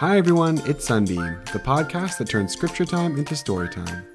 Hi, everyone, it's Sunbeam, the podcast that turns scripture time into story time.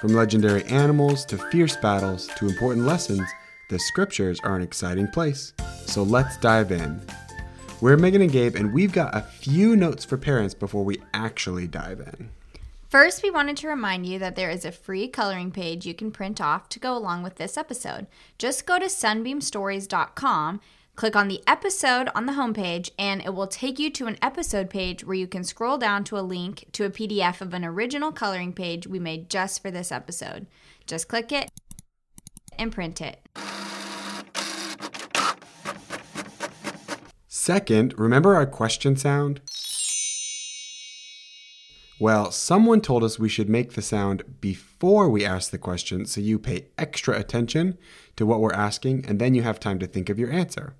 From legendary animals to fierce battles to important lessons, the scriptures are an exciting place. So let's dive in. We're Megan and Gabe, and we've got a few notes for parents before we actually dive in. First, we wanted to remind you that there is a free coloring page you can print off to go along with this episode. Just go to sunbeamstories.com Click on the episode on the homepage, and it will take you to an episode page where you can scroll down to a link to a PDF of an original coloring page we made just for this episode. Just click it and print it. Second, remember our question sound? Well, someone told us we should make the sound before we ask the question so you pay extra attention to what we're asking and then you have time to think of your answer.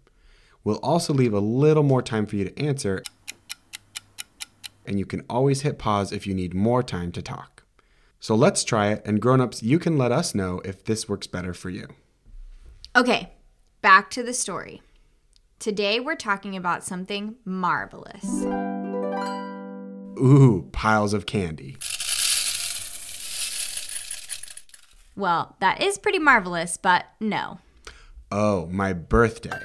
We'll also leave a little more time for you to answer, and you can always hit pause if you need more time to talk. So let's try it, and grown-ups, you can let us know if this works better for you. Okay, back to the story. Today we're talking about something marvelous. Ooh, piles of candy. Well, that is pretty marvelous, but no. Oh, my birthday.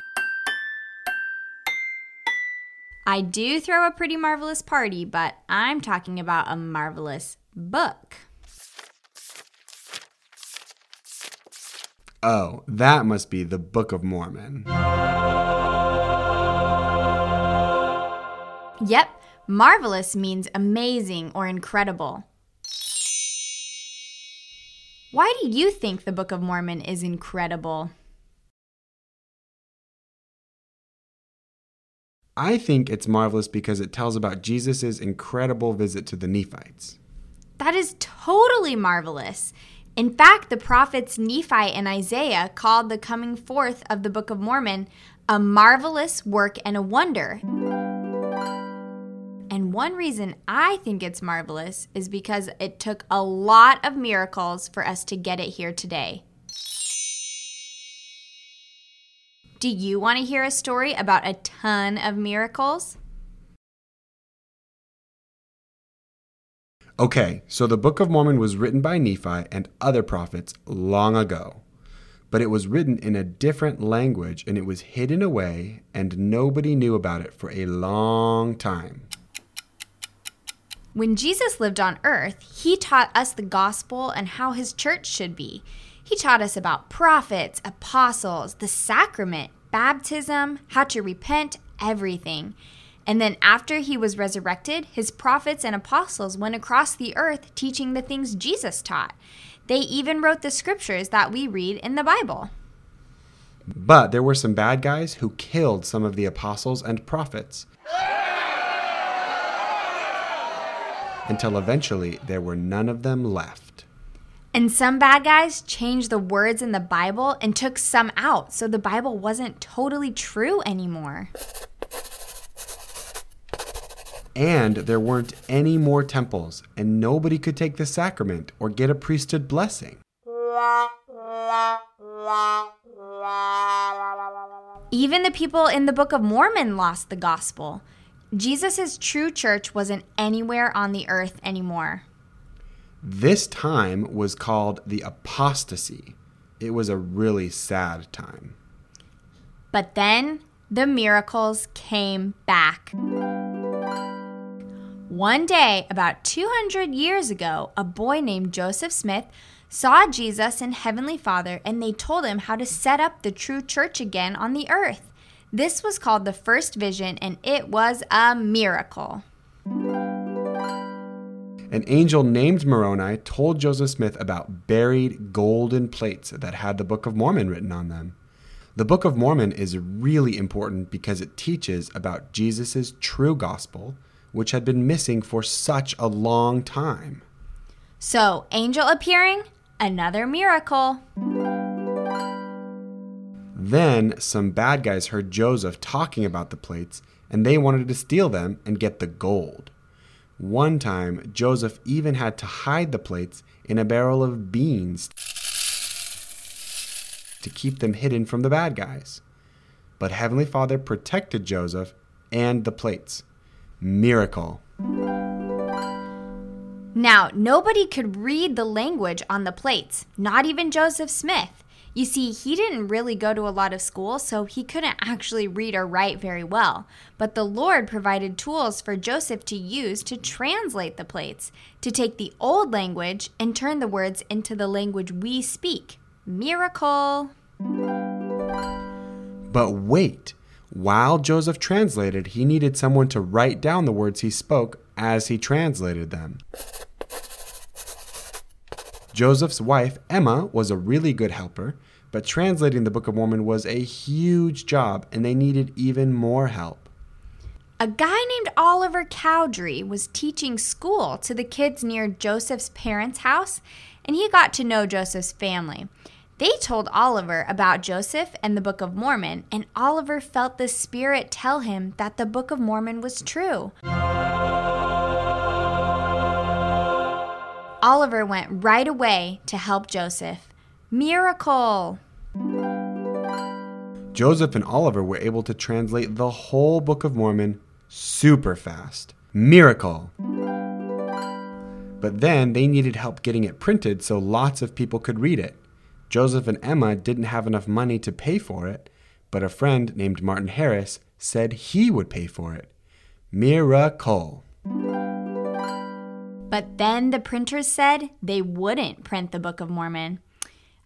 I do throw a pretty marvelous party, but I'm talking about a marvelous book. Oh, that must be the Book of Mormon. Yep, marvelous means amazing or incredible. Why do you think the Book of Mormon is incredible? I think it's marvelous because it tells about Jesus' incredible visit to the Nephites. That is totally marvelous. In fact, the prophets Nephi and Isaiah called the coming forth of the Book of Mormon a marvelous work and a wonder. And one reason I think it's marvelous is because it took a lot of miracles for us to get it here today. Do you want to hear a story about a ton of miracles? Okay, so the Book of Mormon was written by Nephi and other prophets long ago. But it was written in a different language and it was hidden away, and nobody knew about it for a long time. When Jesus lived on earth, he taught us the gospel and how his church should be. He taught us about prophets, apostles, the sacrament, baptism, how to repent, everything. And then after he was resurrected, his prophets and apostles went across the earth teaching the things Jesus taught. They even wrote the scriptures that we read in the Bible. But there were some bad guys who killed some of the apostles and prophets. Until eventually there were none of them left. And some bad guys changed the words in the Bible and took some out, so the Bible wasn't totally true anymore. And there weren't any more temples, and nobody could take the sacrament or get a priesthood blessing. Even the people in the Book of Mormon lost the gospel. Jesus' true church wasn't anywhere on the earth anymore. This time was called the apostasy. It was a really sad time. But then the miracles came back. One day, about 200 years ago, a boy named Joseph Smith saw Jesus and Heavenly Father, and they told him how to set up the true church again on the earth. This was called the first vision, and it was a miracle. An angel named Moroni told Joseph Smith about buried golden plates that had the Book of Mormon written on them. The Book of Mormon is really important because it teaches about Jesus' true gospel, which had been missing for such a long time. So, angel appearing, another miracle. Then some bad guys heard Joseph talking about the plates and they wanted to steal them and get the gold. One time, Joseph even had to hide the plates in a barrel of beans to keep them hidden from the bad guys. But Heavenly Father protected Joseph and the plates. miracle. Now, nobody could read the language on the plates, not even Joseph Smith. You see, he didn't really go to a lot of school, so he couldn't actually read or write very well. But the Lord provided tools for Joseph to use to translate the plates, to take the old language and turn the words into the language we speak. Miracle! But wait, while Joseph translated, he needed someone to write down the words he spoke as he translated them. Joseph's wife, Emma, was a really good helper, but translating the Book of Mormon was a huge job and they needed even more help. A guy named Oliver Cowdery was teaching school to the kids near Joseph's parents' house, and he got to know Joseph's family. They told Oliver about Joseph and the Book of Mormon, and Oliver felt the Spirit tell him that the Book of Mormon was true. Oliver went right away to help Joseph. Miracle! Joseph and Oliver were able to translate the whole Book of Mormon super fast. Miracle! But then they needed help getting it printed so lots of people could read it. Joseph and Emma didn't have enough money to pay for it, but a friend named Martin Harris said he would pay for it. Miracle! But then the printers said they wouldn't print the Book of Mormon.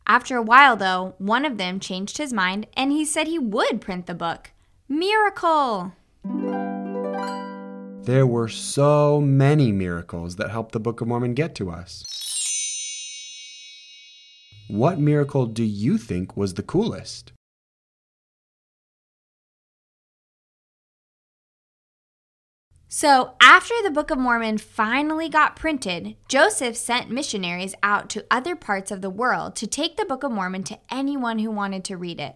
After a while, though, one of them changed his mind and he said he would print the book. Miracle! There were so many miracles that helped the Book of Mormon get to us. What miracle do you think was the coolest? So, after the Book of Mormon finally got printed, Joseph sent missionaries out to other parts of the world to take the Book of Mormon to anyone who wanted to read it.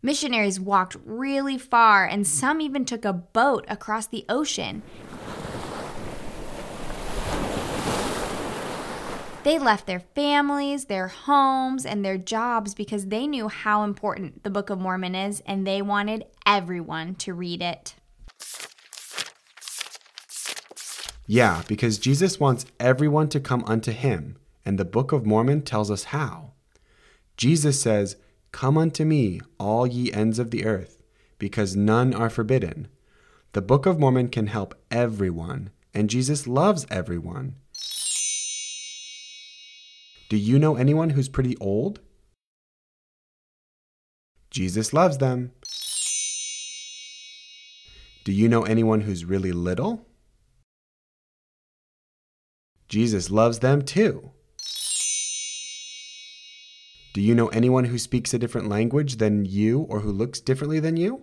Missionaries walked really far, and some even took a boat across the ocean. They left their families, their homes, and their jobs because they knew how important the Book of Mormon is, and they wanted everyone to read it. Yeah, because Jesus wants everyone to come unto him, and the Book of Mormon tells us how. Jesus says, Come unto me, all ye ends of the earth, because none are forbidden. The Book of Mormon can help everyone, and Jesus loves everyone. Do you know anyone who's pretty old? Jesus loves them. Do you know anyone who's really little? Jesus loves them too. Do you know anyone who speaks a different language than you or who looks differently than you?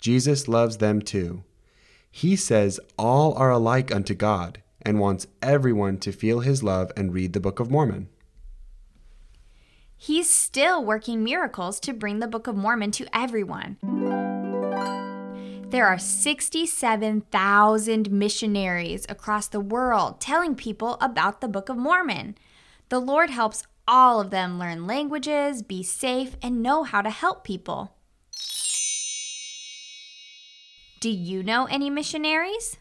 Jesus loves them too. He says all are alike unto God and wants everyone to feel his love and read the Book of Mormon. He's still working miracles to bring the Book of Mormon to everyone. There are 67,000 missionaries across the world telling people about the Book of Mormon. The Lord helps all of them learn languages, be safe, and know how to help people. Do you know any missionaries?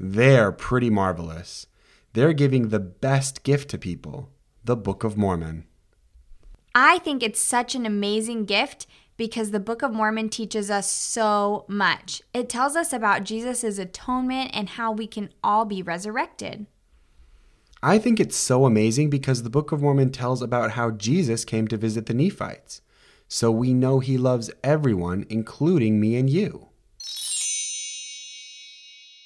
They're pretty marvelous. They're giving the best gift to people the Book of Mormon. I think it's such an amazing gift because the Book of Mormon teaches us so much. It tells us about Jesus' atonement and how we can all be resurrected. I think it's so amazing because the Book of Mormon tells about how Jesus came to visit the Nephites. So we know he loves everyone, including me and you.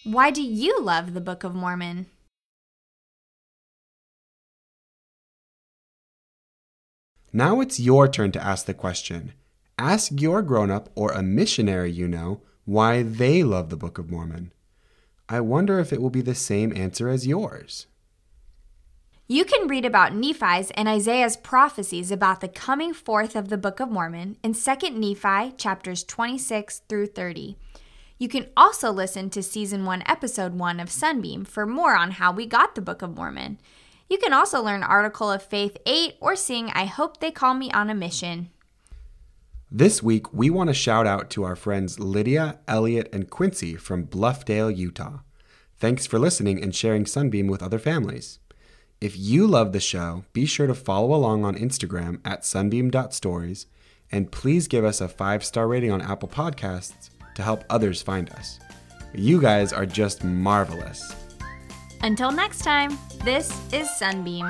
Why do you love the Book of Mormon? Now it's your turn to ask the question. Ask your grown up or a missionary you know why they love the Book of Mormon. I wonder if it will be the same answer as yours. You can read about Nephi's and Isaiah's prophecies about the coming forth of the Book of Mormon in 2 Nephi chapters 26 through 30. You can also listen to season 1 episode 1 of Sunbeam for more on how we got the Book of Mormon. You can also learn Article of Faith 8 or sing I Hope They Call Me on a Mission. This week, we want to shout out to our friends Lydia, Elliot, and Quincy from Bluffdale, Utah. Thanks for listening and sharing Sunbeam with other families. If you love the show, be sure to follow along on Instagram at sunbeam.stories and please give us a five star rating on Apple Podcasts to help others find us. You guys are just marvelous. Until next time, this is Sunbeam.